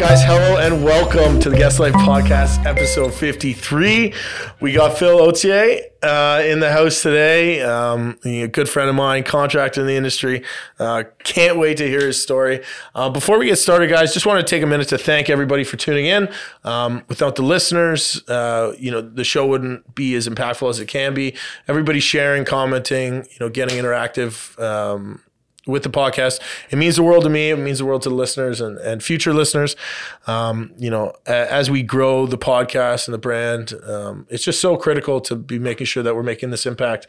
right, guys. Hello and welcome to the Guest Life Podcast, episode 53. We got Phil Authier uh, in the house today. Um, a good friend of mine, contractor in the industry. Uh, can't wait to hear his story. Uh, before we get started, guys, just want to take a minute to thank everybody for tuning in. Um, without the listeners, uh, you know, the show wouldn't be as impactful as it can be. Everybody sharing, commenting, you know, getting interactive. Um, with the podcast. It means the world to me. It means the world to the listeners and, and future listeners. Um, you know, as we grow the podcast and the brand, um, it's just so critical to be making sure that we're making this impact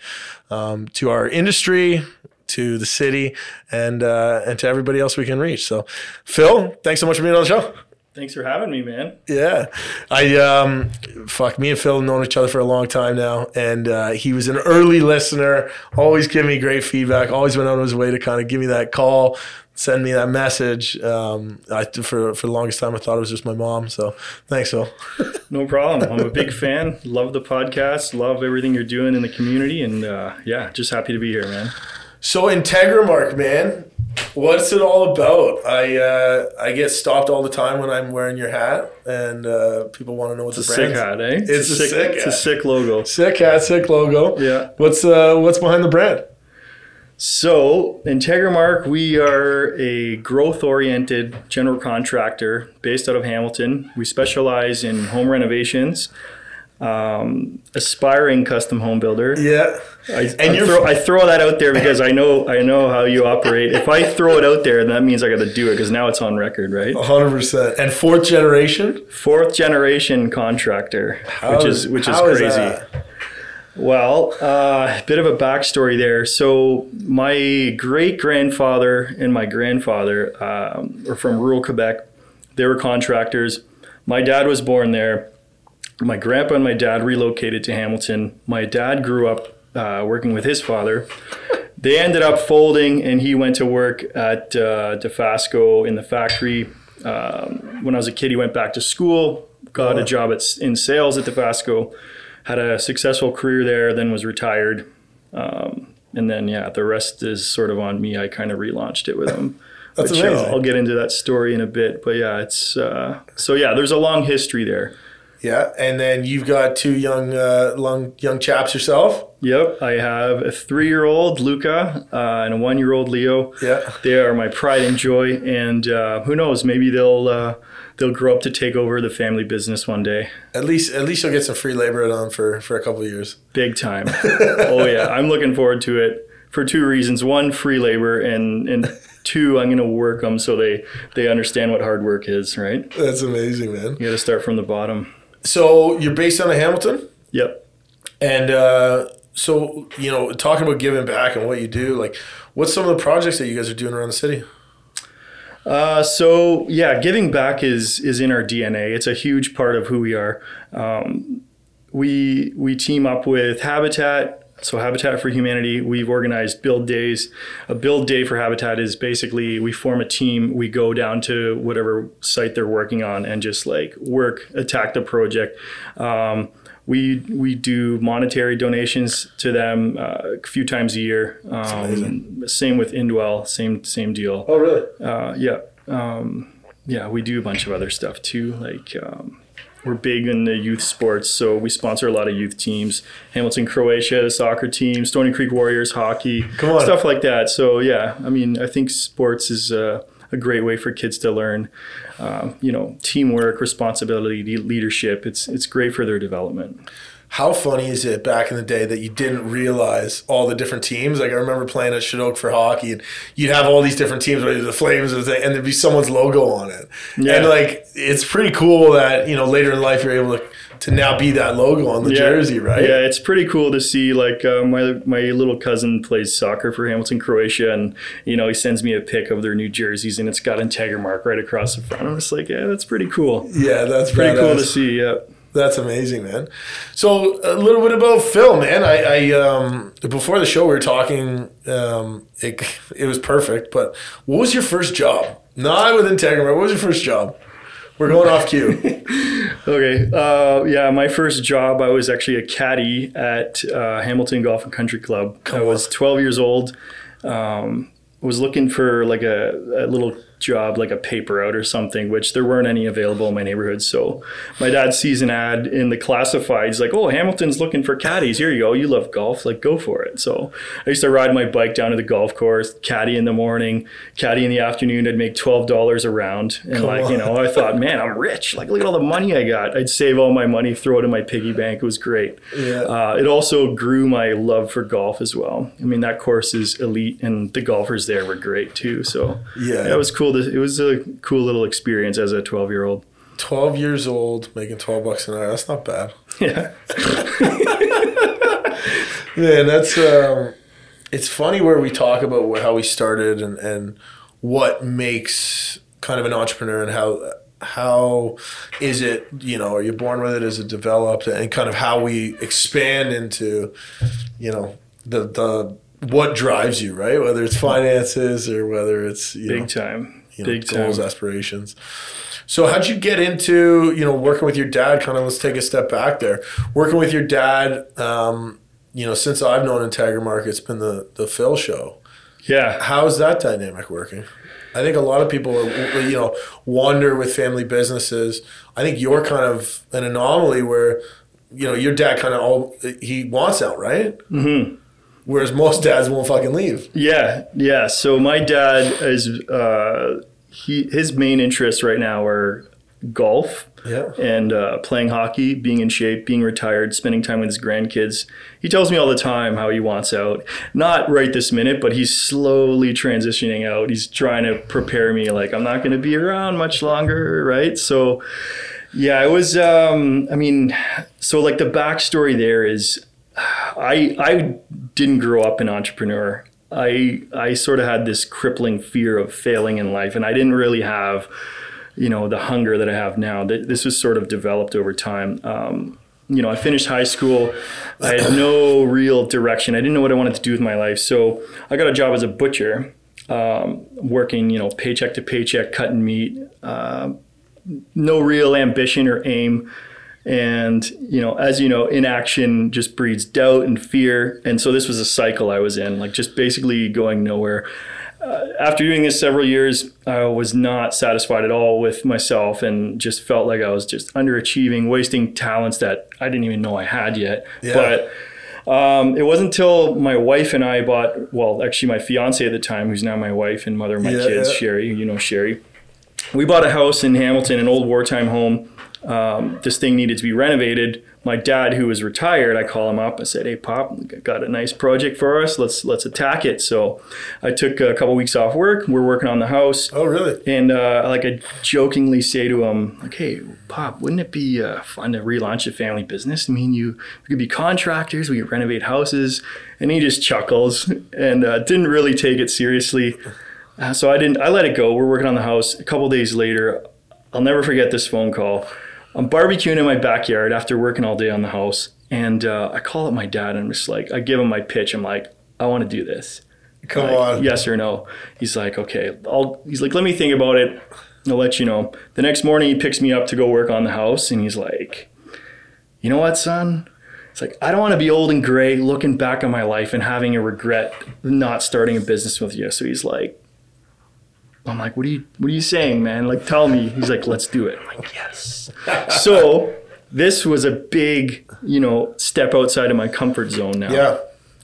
um, to our industry, to the city, and uh, and to everybody else we can reach. So, Phil, thanks so much for being on the show. Thanks for having me, man. Yeah, I um, fuck. Me and Phil have known each other for a long time now, and uh, he was an early listener. Always giving me great feedback. Always went out of his way to kind of give me that call, send me that message. Um, I for for the longest time I thought it was just my mom. So thanks, Phil. no problem. I'm a big fan. Love the podcast. Love everything you're doing in the community, and uh, yeah, just happy to be here, man. So IntegriMark, man, What's it all about? I uh, I get stopped all the time when I'm wearing your hat, and uh, people want to know what it's the brand. Sick hat, eh? It's, it's a, sick, sick It's a sick logo. Sick hat, sick logo. Yeah. What's uh What's behind the brand? So, IntegriMark, we are a growth oriented general contractor based out of Hamilton. We specialize in home renovations um, aspiring custom home builder. Yeah, I, and I throw, I throw that out there because I know I know how you operate. If I throw it out there, then that means I got to do it because now it's on record, right? hundred percent. And fourth generation, fourth generation contractor, how which is, is which is crazy. Is well, uh, a uh, bit of a backstory there. So, my great grandfather and my grandfather um, are from rural Quebec. They were contractors. My dad was born there my grandpa and my dad relocated to Hamilton. My dad grew up uh, working with his father. They ended up folding, and he went to work at uh, Dofasco in the factory. Um, when I was a kid, he went back to school, got oh. a job at, in sales at Dofasco, had a successful career there, then was retired. Um, and then, yeah, the rest is sort of on me. I kind of relaunched it with him. That's which, amazing. Uh, I'll get into that story in a bit. But yeah, it's uh, so yeah, there's a long history there. Yeah, and then you've got two young, uh, young, young chaps yourself. Yep, I have a three-year-old Luca uh, and a one-year-old Leo. Yeah, they are my pride and joy, and uh, who knows, maybe they'll uh, they'll grow up to take over the family business one day. At least, at least you'll get some free labor on for for a couple of years. Big time. oh yeah, I'm looking forward to it for two reasons. One, free labor, and and two, I'm going to work them so they they understand what hard work is. Right. That's amazing, man. You got to start from the bottom. So you're based out of Hamilton. Yep. And uh, so you know, talking about giving back and what you do, like, what's some of the projects that you guys are doing around the city? Uh, so yeah, giving back is is in our DNA. It's a huge part of who we are. Um, we we team up with Habitat so Habitat for Humanity, we've organized build days. A build day for Habitat is basically we form a team, we go down to whatever site they're working on and just like work, attack the project. Um, we we do monetary donations to them uh, a few times a year. Um, same with Indwell, same same deal. Oh really? Uh, yeah, um, yeah. We do a bunch of other stuff too, like um, we're big in the youth sports, so we sponsor a lot of youth teams. Hamilton, Croatia, the soccer team, Stoney Creek Warriors hockey, stuff like that. So yeah, I mean, I think sports is a, a great way for kids to learn, um, you know, teamwork, responsibility, leadership. It's it's great for their development how funny is it back in the day that you didn't realize all the different teams? Like I remember playing at Chedoke for hockey, and you'd have all these different teams, the Flames, and there'd be someone's logo on it. Yeah. And like it's pretty cool that you know later in life you're able to to now be that logo on the yeah. jersey, right? Yeah, it's pretty cool to see. Like uh, my my little cousin plays soccer for Hamilton, Croatia, and you know he sends me a pic of their new jerseys, and it's got IntegriMark right across the front. I'm just like, yeah, that's pretty cool. Yeah, that's pretty badass. cool to see. Yeah. That's amazing, man. So a little bit about Phil, man. I, I um, before the show we were talking. Um, it it was perfect. But what was your first job? Not with IntegriMark. What was your first job? We're going off cue. okay. Uh, yeah, my first job, I was actually a caddy at uh, Hamilton Golf and Country Club. Come I was 12 years old. Um, was looking for like a, a little job, like a paper out or something, which there weren't any available in my neighborhood. So my dad sees an ad in the classifieds like, oh, Hamilton's looking for caddies. Here you go. You love golf. Like, go for it. So I used to ride my bike down to the golf course, caddy in the morning, caddy in the afternoon. I'd make $12 a round. And Come like, you know, I thought, man, I'm rich. Like, look at all the money I got. I'd save all my money, throw it in my piggy bank. It was great. Yeah. Uh, it also grew my love for golf as well. I mean, that course is elite and the golfers there were great too. So yeah, yeah was cool. To, it was a cool little experience as a 12 year old. 12 years old, making 12 bucks an hour. That's not bad. Yeah. Man, that's, um, it's funny where we talk about how we started and, and what makes kind of an entrepreneur and how, how is it, you know, are you born with it? Is it developed and kind of how we expand into, you know, the, the, what drives you, right? Whether it's finances or whether it's, you big know, time, you know, big goals, time. aspirations. So how'd you get into you know working with your dad? Kind of let's take a step back there. Working with your dad, um, you know, since I've known Integra it's been the the Phil show. Yeah. How's that dynamic working? I think a lot of people, are, you know, wander with family businesses. I think you're kind of an anomaly where, you know, your dad kind of all he wants out, right? Mm-hmm. Whereas most dads won't fucking leave. Yeah, yeah. So my dad is uh, he his main interests right now are golf yeah. and uh, playing hockey, being in shape, being retired, spending time with his grandkids. He tells me all the time how he wants out. Not right this minute, but he's slowly transitioning out. He's trying to prepare me like I'm not going to be around much longer, right? So, yeah, it was. Um, I mean, so like the backstory there is, I I didn't grow up an entrepreneur. I I sort of had this crippling fear of failing in life, and I didn't really have, you know, the hunger that I have now. This was sort of developed over time. Um, you know, I finished high school. I had no real direction. I didn't know what I wanted to do with my life, so I got a job as a butcher, um, working, you know, paycheck to paycheck, cutting meat. Uh, no real ambition or aim. And, you know, as you know, inaction just breeds doubt and fear. And so this was a cycle I was in, like just basically going nowhere. Uh, after doing this several years, I was not satisfied at all with myself and just felt like I was just underachieving, wasting talents that I didn't even know I had yet. Yeah. But um, it wasn't until my wife and I bought, well, actually, my fiance at the time, who's now my wife and mother of my yeah, kids, yeah. Sherry, you know Sherry. We bought a house in Hamilton, an old wartime home um, this thing needed to be renovated. My dad, who was retired, I call him up. I said, "Hey, Pop, got a nice project for us. Let's let's attack it." So I took a couple weeks off work. We're working on the house. Oh, really? And uh, like I jokingly say to him, like, "Hey, Pop, wouldn't it be uh, fun to relaunch a family business? I mean, you we could be contractors. We could renovate houses." And he just chuckles and uh, didn't really take it seriously. Uh, so I didn't. I let it go. We're working on the house. A couple days later, I'll never forget this phone call I'm barbecuing in my backyard after working all day on the house, and uh, I call up my dad and I'm just like, I give him my pitch. I'm like, I want to do this. Come like, on. Yes or no? He's like, okay. I'll. He's like, let me think about it. I'll let you know. The next morning, he picks me up to go work on the house, and he's like, you know what, son? It's like I don't want to be old and gray, looking back on my life and having a regret not starting a business with you. So he's like, I'm like, what are you what are you saying, man? Like tell me. He's like, let's do it. I'm like, yes. so this was a big, you know, step outside of my comfort zone now. Yeah.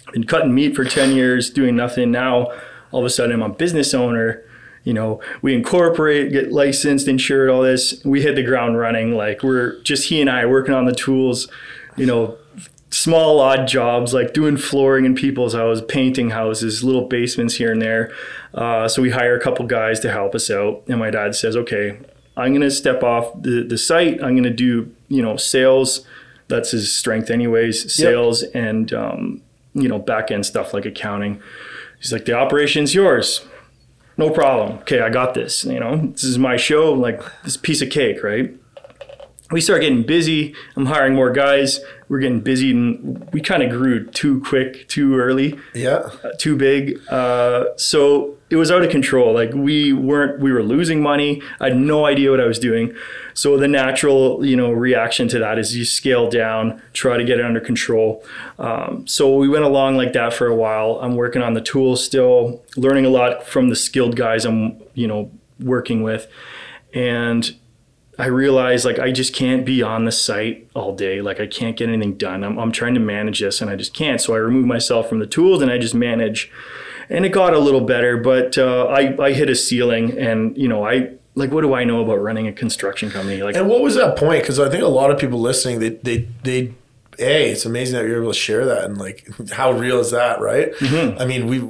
I've been cutting meat for 10 years, doing nothing. Now all of a sudden I'm a business owner. You know, we incorporate, get licensed, insured, all this. We hit the ground running. Like we're just he and I working on the tools, you know, small odd jobs like doing flooring in people's houses, painting houses, little basements here and there. Uh, so we hire a couple guys to help us out, and my dad says, "Okay, I'm going to step off the the site. I'm going to do you know sales. That's his strength, anyways. Sales yep. and um, you know back end stuff like accounting." He's like, "The operation's yours." No problem. Okay, I got this. You know, this is my show. Like this piece of cake, right? We start getting busy. I'm hiring more guys. We're getting busy, and we kind of grew too quick, too early. Yeah, uh, too big. Uh, so it was out of control. Like we weren't. We were losing money. I had no idea what I was doing. So the natural, you know, reaction to that is you scale down, try to get it under control. Um, so we went along like that for a while. I'm working on the tools still, learning a lot from the skilled guys I'm, you know, working with, and I realized like I just can't be on the site all day. Like I can't get anything done. I'm, I'm trying to manage this and I just can't. So I remove myself from the tools and I just manage. And it got a little better, but uh, I, I hit a ceiling and, you know, I, like, what do I know about running a construction company? Like, and what was that point? Because I think a lot of people listening, they, they, they, a, it's amazing that you're able to share that and like how real is that, right? Mm-hmm. I mean, we've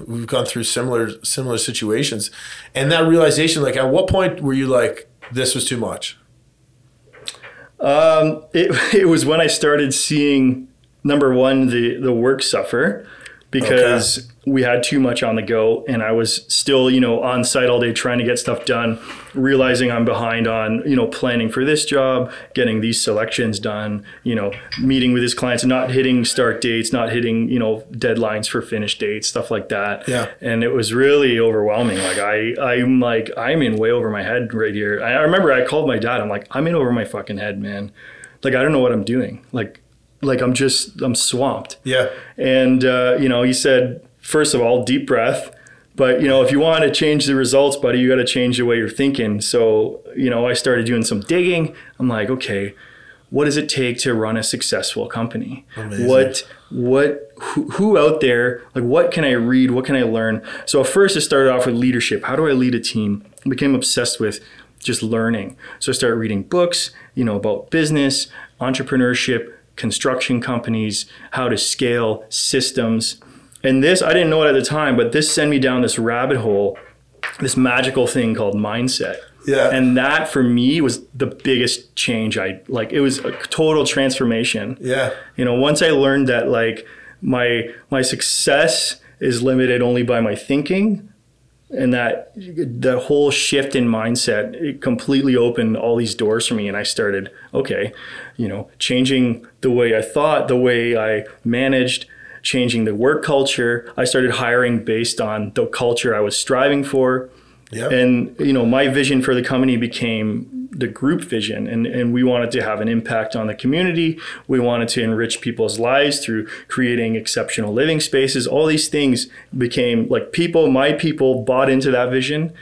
we've gone through similar similar situations, and that realization, like, at what point were you like, this was too much? Um, it, it was when I started seeing number one the the work suffer because okay we had too much on the go and I was still, you know, on site all day trying to get stuff done, realizing I'm behind on, you know, planning for this job, getting these selections done, you know, meeting with his clients, not hitting start dates, not hitting, you know, deadlines for finish dates, stuff like that. Yeah. And it was really overwhelming. Like I I'm like I'm in way over my head right here. I, I remember I called my dad. I'm like, I'm in over my fucking head, man. Like I don't know what I'm doing. Like like I'm just I'm swamped. Yeah. And uh, you know, he said first of all, deep breath. But you know, if you want to change the results, buddy, you got to change the way you're thinking. So you know, I started doing some digging. I'm like, okay, what does it take to run a successful company? Amazing. What what who, who, out there like what can I read? What can I learn? So first, I started off with leadership. How do I lead a team? I became obsessed with just learning. So I started reading books, you know, about business, entrepreneurship, construction companies, how to scale systems and this, I didn't know it at the time, but this sent me down this rabbit hole, this magical thing called mindset. Yeah. And that for me was the biggest change. I like it was a total transformation. Yeah. You know, once I learned that like my my success is limited only by my thinking and that the whole shift in mindset it completely opened all these doors for me and I started okay, you know, changing the way I thought, the way I managed changing the work culture. I started hiring based on the culture I was striving for. Yep. And you know, my vision for the company became the group vision and, and we wanted to have an impact on the community. We wanted to enrich people's lives through creating exceptional living spaces. All these things became like people, my people bought into that vision.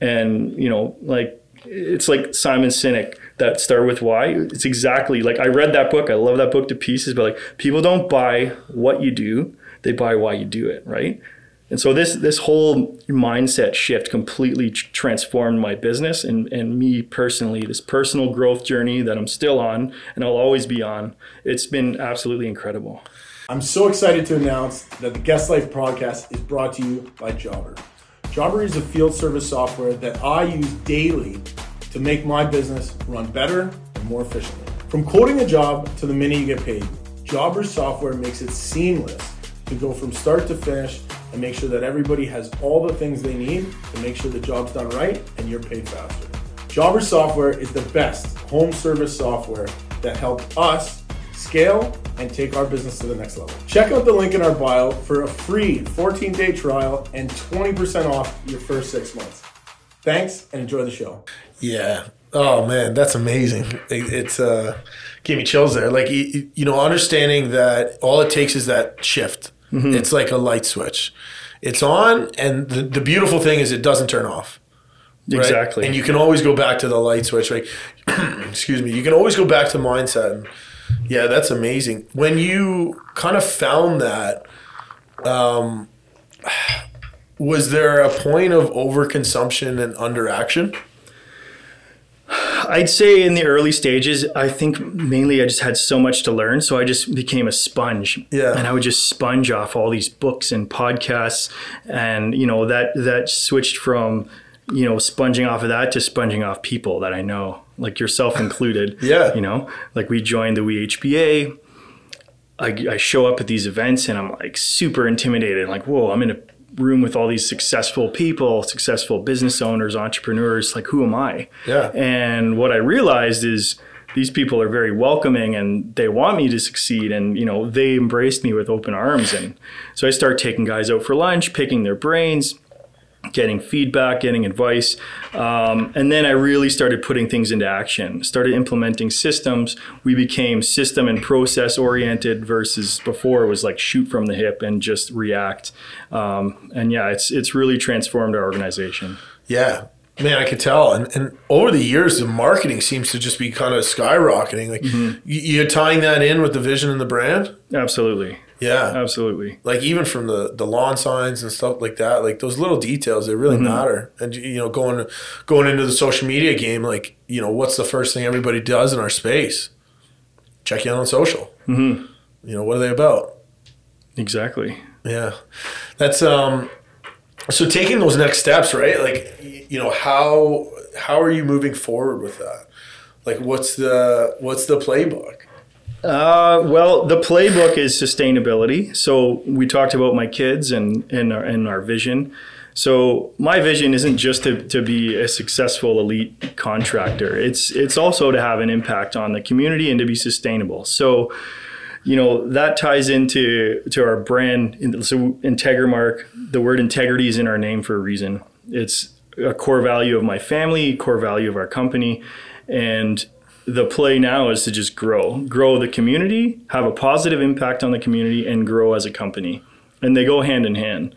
And, you know, like it's like Simon Sinek that start with why. It's exactly like I read that book. I love that book to pieces, but like people don't buy what you do, they buy why you do it, right? And so this this whole mindset shift completely transformed my business and, and me personally, this personal growth journey that I'm still on and I'll always be on. It's been absolutely incredible. I'm so excited to announce that the Guest Life podcast is brought to you by Jobber. Jobber is a field service software that I use daily to make my business run better and more efficiently. From quoting a job to the minute you get paid, Jobber software makes it seamless to go from start to finish and make sure that everybody has all the things they need to make sure the job's done right and you're paid faster. Jobber software is the best home service software that helped us scale and take our business to the next level. Check out the link in our bio for a free 14 day trial and 20% off your first six months. Thanks and enjoy the show. Yeah. Oh man, that's amazing. It's uh gave me chills there. Like you, you know, understanding that all it takes is that shift. Mm-hmm. It's like a light switch. It's on, and the, the beautiful thing is it doesn't turn off. Right? Exactly. And you can always go back to the light switch. Like, excuse me, you can always go back to mindset. And, yeah, that's amazing. When you kind of found that, um, was there a point of overconsumption and underaction? I'd say in the early stages, I think mainly I just had so much to learn. So I just became a sponge. Yeah. And I would just sponge off all these books and podcasts. And, you know, that, that switched from, you know, sponging off of that to sponging off people that I know, like yourself included. yeah. You know, like we joined the WeHBA. I, I show up at these events and I'm like super intimidated. Like, whoa, I'm in a room with all these successful people, successful business owners, entrepreneurs. Like, who am I? Yeah. And what I realized is these people are very welcoming and they want me to succeed. And, you know, they embraced me with open arms. And so I start taking guys out for lunch, picking their brains, getting feedback, getting advice. Um, and then I really started putting things into action, started implementing systems. We became system and process oriented versus before it was like shoot from the hip and just react. Um, and yeah, it's, it's really transformed our organization. Yeah. Man, I could tell. And, and over the years, the marketing seems to just be kind of skyrocketing. Like mm-hmm. you, are tying that in with the vision and the brand. Absolutely. Yeah, absolutely. Like even from the the lawn signs and stuff like that, like those little details, they really mm-hmm. matter. And you know, going going into the social media game, like you know, what's the first thing everybody does in our space? Check you out on social. Mm-hmm. You know, what are they about? Exactly. Yeah, that's um. So taking those next steps, right? Like, you know, how how are you moving forward with that? Like, what's the what's the playbook? Uh, well, the playbook is sustainability. So we talked about my kids and and our, and our vision. So my vision isn't just to, to be a successful elite contractor. It's it's also to have an impact on the community and to be sustainable. So, you know, that ties into to our brand. So IntegriMark, the word integrity is in our name for a reason. It's a core value of my family, core value of our company, and the play now is to just grow, grow the community, have a positive impact on the community, and grow as a company. And they go hand in hand.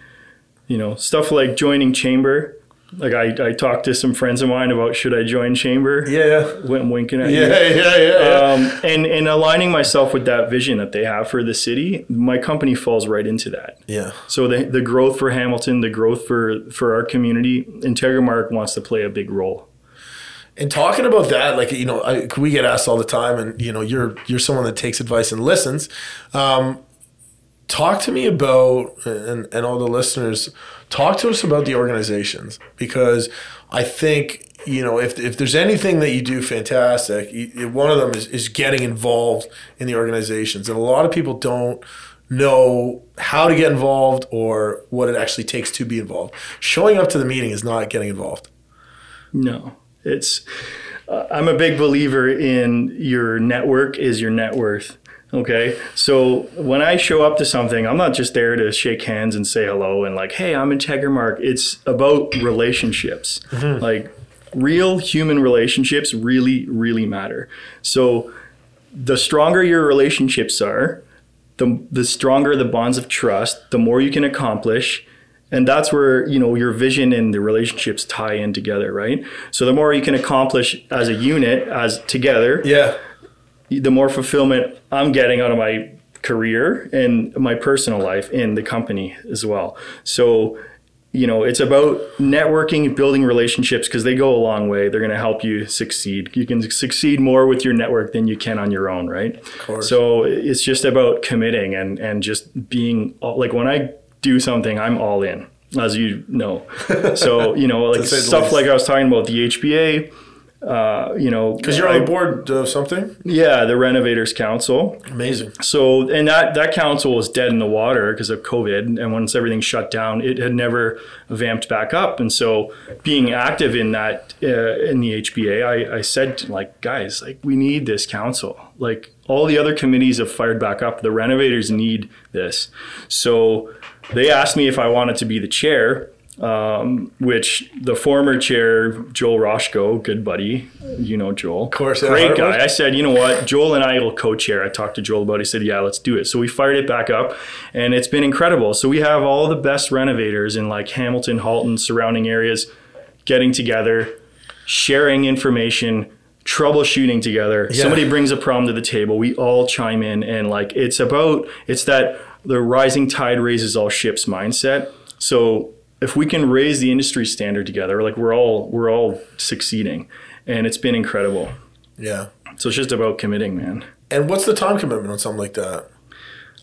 You know, stuff like joining Chamber. Like I, I talked to some friends of mine about should I join Chamber? Yeah. Went winking at yeah, you. Yeah, yeah, yeah. Um, and and aligning myself with that vision that they have for the city, my company falls right into that. Yeah. So the the growth for Hamilton, the growth for for our community, IntegriMark wants to play a big role. And talking about that, like you know, I, we get asked all the time, and you know, you're you're someone that takes advice and listens. Um, talk to me about and and all the listeners, talk to us about the organizations because I think you know if if there's anything that you do fantastic, you, one of them is is getting involved in the organizations, and a lot of people don't know how to get involved or what it actually takes to be involved. Showing up to the meeting is not getting involved. No. It's uh, I'm a big believer in your network is your net worth. Okay. So when I show up to something, I'm not just there to shake hands and say hello and like, hey, I'm IntegriMark. It's about relationships. Mm-hmm. Like real human relationships really, really matter. So the stronger your relationships are, the, the stronger the bonds of trust, the more you can accomplish, and that's where you know your vision and the relationships tie in together right? So the more you can accomplish as a unit as together yeah. the more fulfillment i'm getting out of my career and my personal life in the company as well. So you know it's about networking building relationships because they go a long way. They're going to help you succeed. You can succeed more with your network than you can on your own right? So it's just about committing and and just being like when i do something, I'm all in, as you know. so you know, like stuff like I was talking about the HBA. Uh, you know, because you're on the board of something. Yeah, the Renovators Council. Amazing. So, and that that council was dead in the water because of COVID, and once everything shut down, it had never vamped back up. And so, being active in that uh, in the HBA, I, I said like, guys, like we need this council. Like all the other committees have fired back up. The renovators need this. So they asked me if I wanted to be the chair, um, which the former chair, Joel Roshko, good buddy, you know Joel, of course, great guy. I said, you know what, Joel and I will co-chair. I talked to Joel about. it. He said, yeah, let's do it. So we fired it back up, and it's been incredible. So we have all the best renovators in like Hamilton, Halton, surrounding areas, getting together, sharing information troubleshooting together. Yeah. Somebody brings a problem to the table. We all chime in and like it's about it's that the rising tide raises all ships mindset. So if we can raise the industry standard together, like we're all we're all succeeding, and it's been incredible. Yeah. So it's just about committing, man. And what's the time commitment on something like that?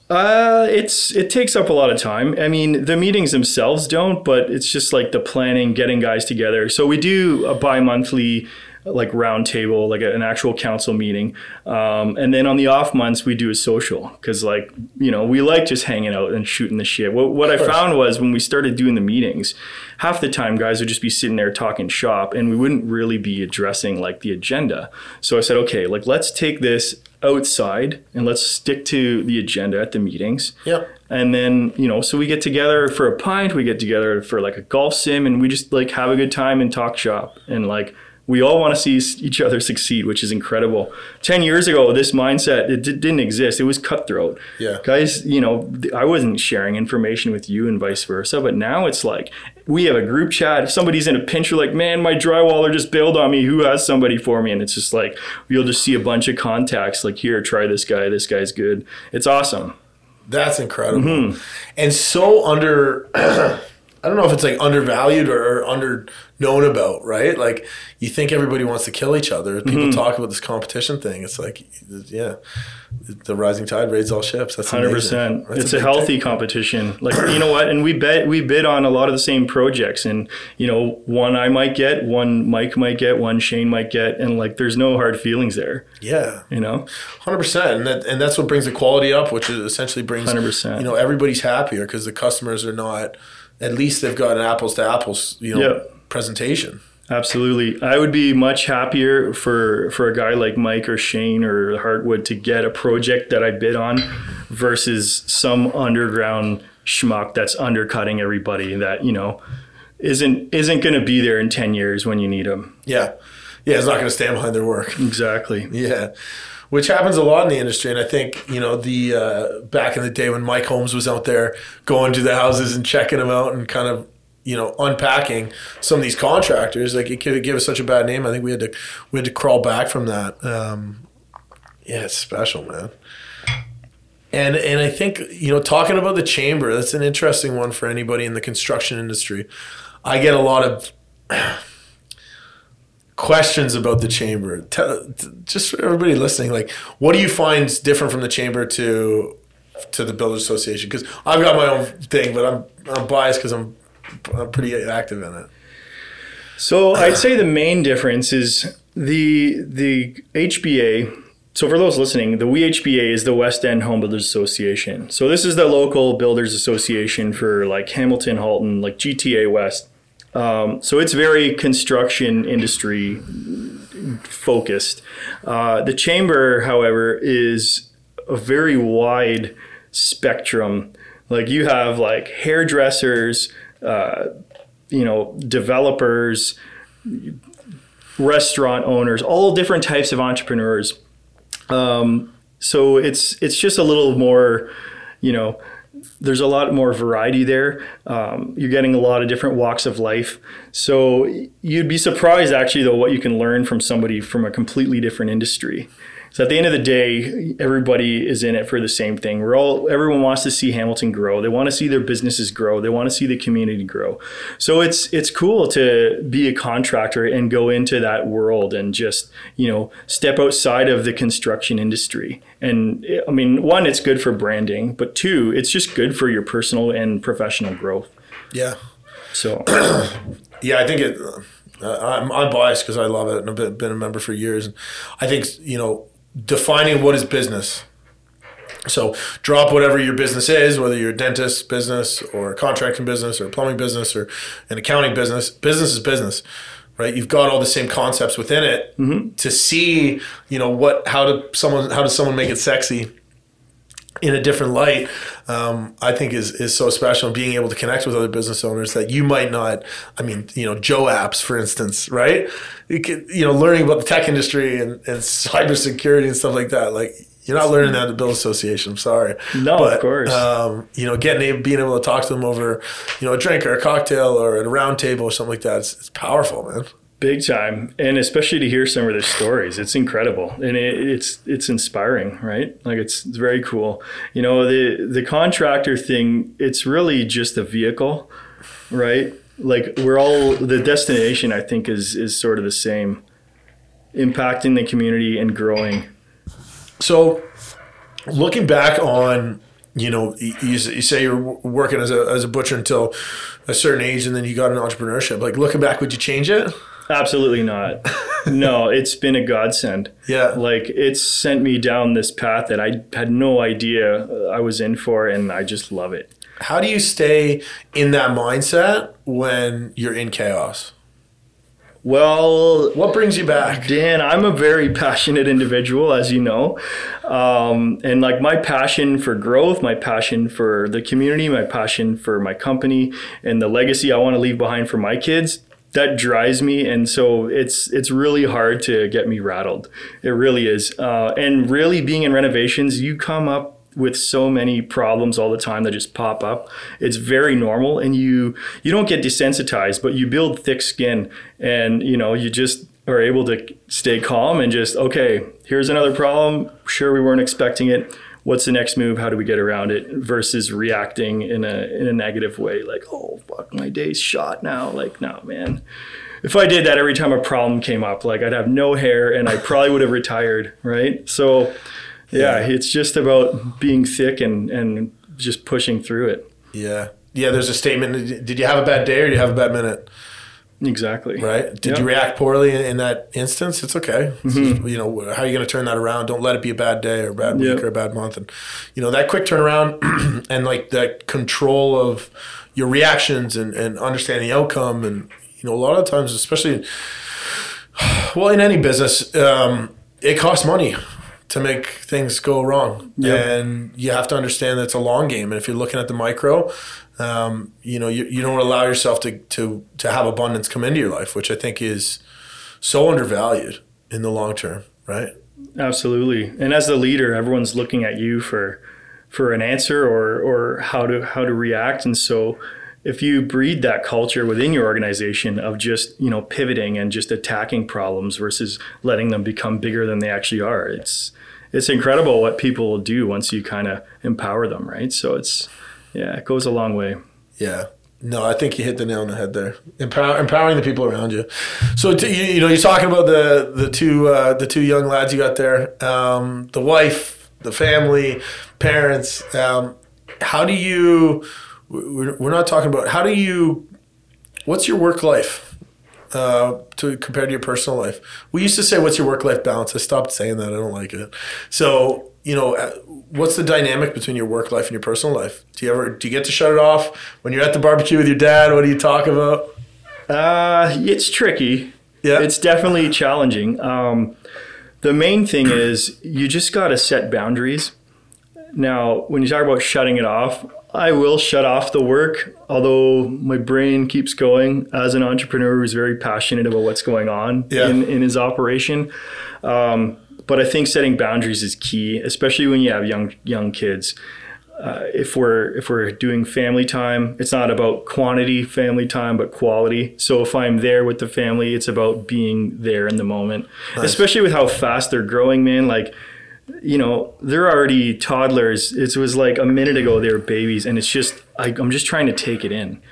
Uh, it's it takes up a lot of time. I mean, the meetings themselves don't, but it's just like the planning, getting guys together. So we do a bi-monthly like roundtable, like an actual council meeting. Um, and then on the off months, we do a social because, like, you know, we like just hanging out and shooting the shit. What, what I found was when we started doing the meetings, half the time guys would just be sitting there talking shop and we wouldn't really be addressing like the agenda. So I said, okay, like, let's take this outside and let's stick to the agenda at the meetings. Yep. And then, you know, so we get together for a pint, we get together for like a golf sim and we just like have a good time and talk shop and like We all want to see each other succeed, which is incredible. 10 years ago, this mindset, it d- didn't exist. It was cutthroat. Yeah. Guys, you know, I wasn't sharing information with you and vice versa, but now it's like we have a group chat. If somebody's in a pinch, you're like, man, my drywaller just bailed on me. Who has somebody for me? And it's just like, you'll just see a bunch of contacts like, here, try this guy. This guy's good. It's awesome. That's incredible. Mm-hmm. And so under I don't know if it's like undervalued or, or under known about, right? Like you think everybody wants to kill each other. People mm-hmm. talk about this competition thing. It's like, yeah, the rising tide raises all ships. That's hundred percent. It's a, a healthy thing. competition. Like you know what? And we bet we bid on a lot of the same projects, and you know, one I might get, one Mike might get, one Shane might get, and like there's no hard feelings there. Yeah, you know, hundred percent. And that and that's what brings the quality up, which essentially brings hundred percent. You know, everybody's happier because the customers are not at least they've got an apples to apples, you know, yep. presentation. Absolutely. I would be much happier for for a guy like Mike or Shane or Heartwood to get a project that I bid on versus some underground schmuck that's undercutting everybody that, you know, isn't isn't going to be there in 10 years when you need them. Yeah. Yeah, it's not going to stand behind their work. Exactly. Yeah which happens a lot in the industry. And I think you know the uh, back in the day when Mike Holmes was out there going to the houses and checking them out and kind of you know unpacking some of these contractors, like it could give us such a bad name. I think we had to we had to crawl back from that. Um, yeah, it's special, man. And and I think you know talking about the chamber, that's an interesting one for anybody in the construction industry. I get a lot of questions about the chamber. Tell, just for everybody listening, like, what do you find different from the chamber to to the Builders Association? Because I've got my own thing, but I'm I'm biased because I'm I'm pretty active in it. So I'd say the main difference is the the HBA. So for those listening, the WHBA is the West End Home Builders Association. So this is the local builders association for like Hamilton, Halton, like GTA West. Um, so it's very construction industry focused. Uh, the chamber, however, is a very wide spectrum. Like you have like hairdressers, uh, you know, developers, restaurant owners, all different types of entrepreneurs. Um, so it's it's just a little more, you know, there's a lot more variety there. Um, you're getting a lot of different walks of life. So you'd be surprised actually though what you can learn from somebody from a completely different industry. So at the end of the day, everybody is in it for the same thing. We're all everyone wants to see Hamilton grow. They want to see their businesses grow. They want to see the community grow. So it's it's cool to be a contractor and go into that world and just, you know, step outside of the construction industry. And I mean, one, it's good for branding, but two, it's just good for your personal and professional growth. Yeah. So yeah, I think it uh, I'm, I'm biased because I love it and I've been a member for years. I think you know defining what is business. So drop whatever your business is, whether you're a dentist business or a contracting business or a plumbing business or an accounting business. Business is business, right? You've got all the same concepts within it mm-hmm. to see, you know, what how to someone how does someone make it sexy in a different light, um, I think is is so special. And being able to connect with other business owners that you might not. I mean, you know, Joe apps, for instance, right? You, could, you know, learning about the tech industry and, and cybersecurity and stuff like that. Like you're not learning that at the Build Association. I'm sorry. No, but, of course. Um, you know, getting being able to talk to them over, you know, a drink or a cocktail or at a round table or something like that. It's, it's powerful, man. Big time, and especially to hear some of their stories, it's incredible, and it, it's it's inspiring, right? Like it's, it's very cool. You know, the the contractor thing, it's really just a vehicle, right? Like we're all the destination. I think is is sort of the same, impacting the community and growing. So, looking back on you know, you, you, say you're working as a, as a butcher until a certain age and then you got an entrepreneurship. Like looking back, would you change it? Absolutely not. no, it's been a godsend. Yeah. Like it's sent me down this path that I had no idea I was in for, and I just love it. How do you stay in that mindset when you're in chaos? Well, what brings you back? Dan, I'm a very passionate individual, as you know. Um, and like my passion for growth, my passion for the community, my passion for my company, and the legacy I want to leave behind for my kids that drives me. And so it's it's really hard to get me rattled. It really is. Uh, and really being in renovations you come up with so many problems all the time that just pop up. It's very normal and you you don't get desensitized but you build thick skin and you know you just are able to stay calm and just okay here's another problem. Sure we weren't expecting it what's the next move? How do we get around it? Versus reacting in a in a negative way, like oh fuck, my day's shot now. Like no man, if I did that every time a problem came up, like I'd have no hair and I probably would have retired, right? So yeah, yeah, it's just about being thick and and just pushing through it. Yeah. Yeah, there's a statement. Did you have a bad day or did you have a bad minute? Exactly. Right. Did yep. you react poorly in, in, that instance? It's okay. mm-hmm. you know, how are you going to turn that around? Don't let it be a bad day or a bad week yep. or a bad month. And, you know, that quick turnaround and like that control of your reactions and, and understanding the outcome. And, you know, a lot of times, especially, well, in any business, um, it costs money to make things go wrong. Yep. And you have to understand that it's a long game. And if you're looking at the micro, um, you know, you, you don't allow yourself to, to, to have abundance come into your life, which I think is so undervalued in the long term, right? Absolutely. And as the leader, everyone's looking at you for, for an answer or, or how to, how to react. And so if you breed that culture within your organization of just, you know, pivoting and just attacking problems versus letting them become bigger than they actually are, it's, it's incredible what people will do once you kind of empower them, right? So it's, yeah, it goes a long way. Yeah. No, I think you hit the nail on the head there. Empower, empowering the people around you. So you, you, know, you're talking about the the two uh, the two young lads you got there, um, the wife, the family, parents. Um, how do you? We're, we're not talking about how do you. What's your work life? Uh, to compare to your personal life. We used to say, "What's your work-life balance?" I stopped saying that. I don't like it. So, you know, uh, what's the dynamic between your work life and your personal life? Do you ever do you get to shut it off when you're at the barbecue with your dad? What do you talk about? Uh, it's tricky. Yeah, it's definitely challenging. Um, the main thing is you just got to set boundaries. Now, when you talk about shutting it off, I will shut off the work, although my brain keeps going as an entrepreneur who's very passionate about what's going on yeah. in, in his operation. Um, but I think setting boundaries is key, especially when you have young young kids. Uh, if we're if we're doing family time, it's not about quantity family time, but quality. So if I'm there with the family, it's about being there in the moment. Nice. Especially with how fast they're growing, man. Like you know, they're already toddlers. It was like a minute ago they were babies, and it's just I, am just trying to take it in.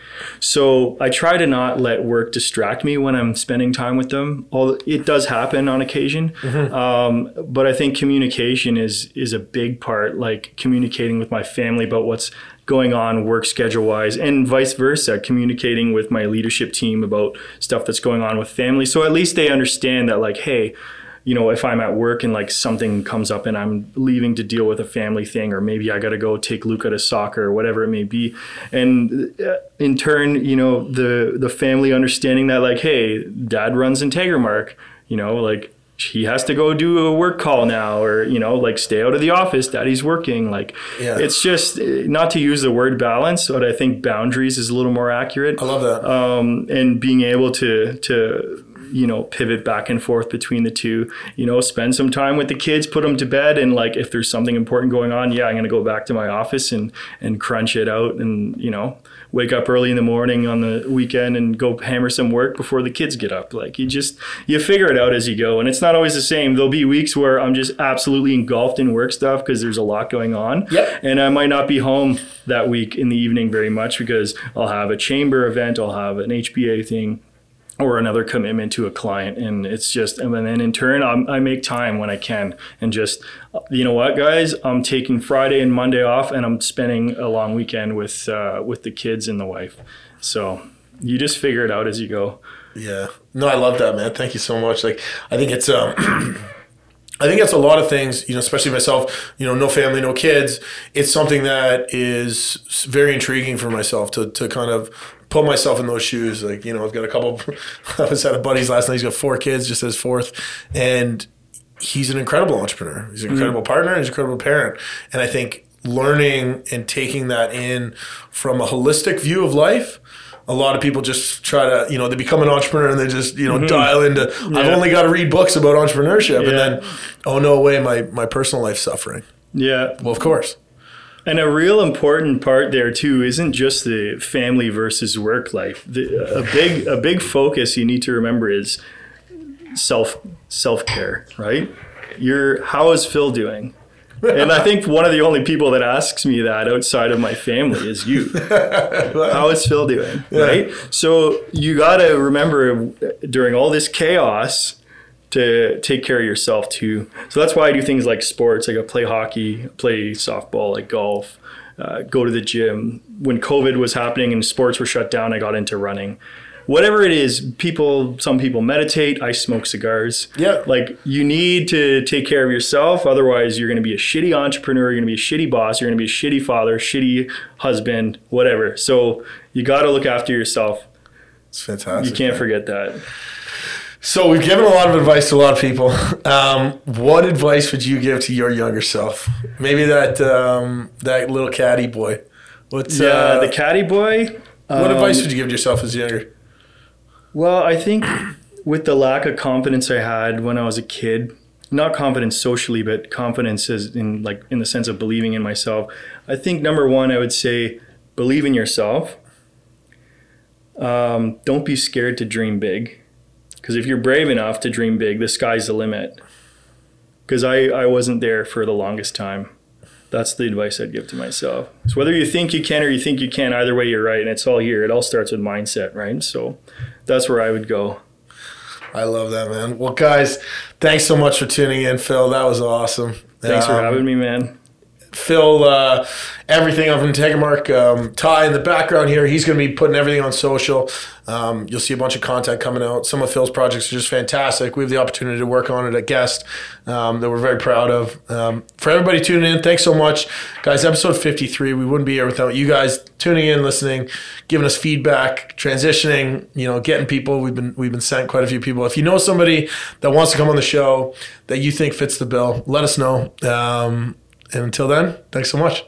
So I try to not let work distract me when I'm spending time with them. All it does happen on occasion, mm-hmm. um, but I think communication is is a big part. Like communicating with my family about what's going on work schedule wise and vice versa communicating with my leadership team about stuff that's going on with family so at least they understand that like hey you know, if I'm at work and like something comes up and I'm leaving to deal with a family thing, or maybe I got to go take Luca to soccer or whatever it may be, and uh, in turn, you know, the the family understanding that like, hey, Dad runs IntegriMark, you know, like he has to go do a work call now or you know like stay out of the office daddy's working like yeah. it's just not to use the word balance but i think boundaries is a little more accurate. I love that. Um, and being able to to you know pivot back and forth between the two you know spend some time with the kids put them to bed and like if there's something important going on yeah i'm going to go back to my office and and crunch it out and you know wake up early in the morning on the weekend and go hammer some work before the kids get up. Like you just you figure it out as you go and it's not always the same. There'll be weeks where i'm just absolutely engulfed in work stuff because there's a lot going on. Yep. and i might not be home that week in the evening very much because i'll have a chamber event i'll have an hba thing or another commitment to a client. And it's just and then in turn I'm, i make time when i can and just you know what guys? I'm taking friday and monday off and i'm spending a long weekend with uh, with the kids and the wife. So you just figure it out as you go. Yeah. No i love that man. Thank you so much. Like i think it's um I think that's a lot of things, you know, especially myself, you know, no family, no kids. It's something that is very intriguing for myself to, to kind of put myself in those shoes. Like, you know, I've got a couple, I was at a buddy's last night. He's got four kids, just as fourth. And he's an incredible entrepreneur. He's an mm-hmm. incredible mm-hmm. partner. He's an incredible parent. And I think learning and taking that in from a holistic view of life, a lot of people just try to, you know, they become an entrepreneur and they just, you know, mm-hmm. dial into, yeah. I've only got to read books about entrepreneurship. Yeah. And then, oh, no way, my, my personal life suffering. Yeah. Well, of course. And a real important part there too isn't just the family versus work life. The, a big a big focus you need to remember is self self care, right? You're how is Phil doing? and I think one of the only people that asks me that outside of my family is you. How is Phil doing? Yeah. Right? So you got to remember during all this chaos to take care of yourself too. So that's why I do things like sports. Like I play hockey, play softball, like golf, uh, go to the gym. When COVID was happening and sports were shut down, I got into running whatever it is, people, some people meditate. I smoke cigars. Yeah. Like you need to take care of yourself. Otherwise, you're going to be a shitty entrepreneur. You're going to be a shitty boss. You're going to be a shitty father, shitty husband, whatever. So you got to look after yourself. It's fantastic. You can't man. forget that. So we've given a lot of advice to a lot of people. Um, what advice would you give to your younger self? Maybe that um, that little caddy boy. What's yeah, uh, the caddy boy? What um, advice would you give to yourself as younger? Well, I think with the lack of confidence I had when I was a kid, not confidence socially, but confidence as in like in the sense of believing in myself. I think number one, I would say believe in yourself. Um, don't be scared to dream big, because if you're brave enough to dream big, the sky's the limit. Because I I wasn't there for the longest time. That's the advice I'd give to myself. So whether you think you can or you think you can't, either way you're right, and it's all here. It all starts with mindset, right? So that's where I would go. I love that, man. Well, guys, thanks so much for tuning in, Phil. That was awesome. Thanks um, for having me, man. Phil, uh, everything over IntegriMark. Um, Ty in the background here, he's going to be putting everything on social. Um, you'll see a bunch of content coming out. Some of Phil's projects are just fantastic. We have the opportunity to work on it at Guest um, that we're very proud of. Um, for everybody tuning in, thanks so much. Guys, episode 53, we wouldn't be here without you guys tuning in, listening, giving us feedback, transitioning, you know, getting people. We've been, we've been sent quite a few people. If you know somebody that wants to come on the show that you think fits the bill, let us know. And until then, thanks so much.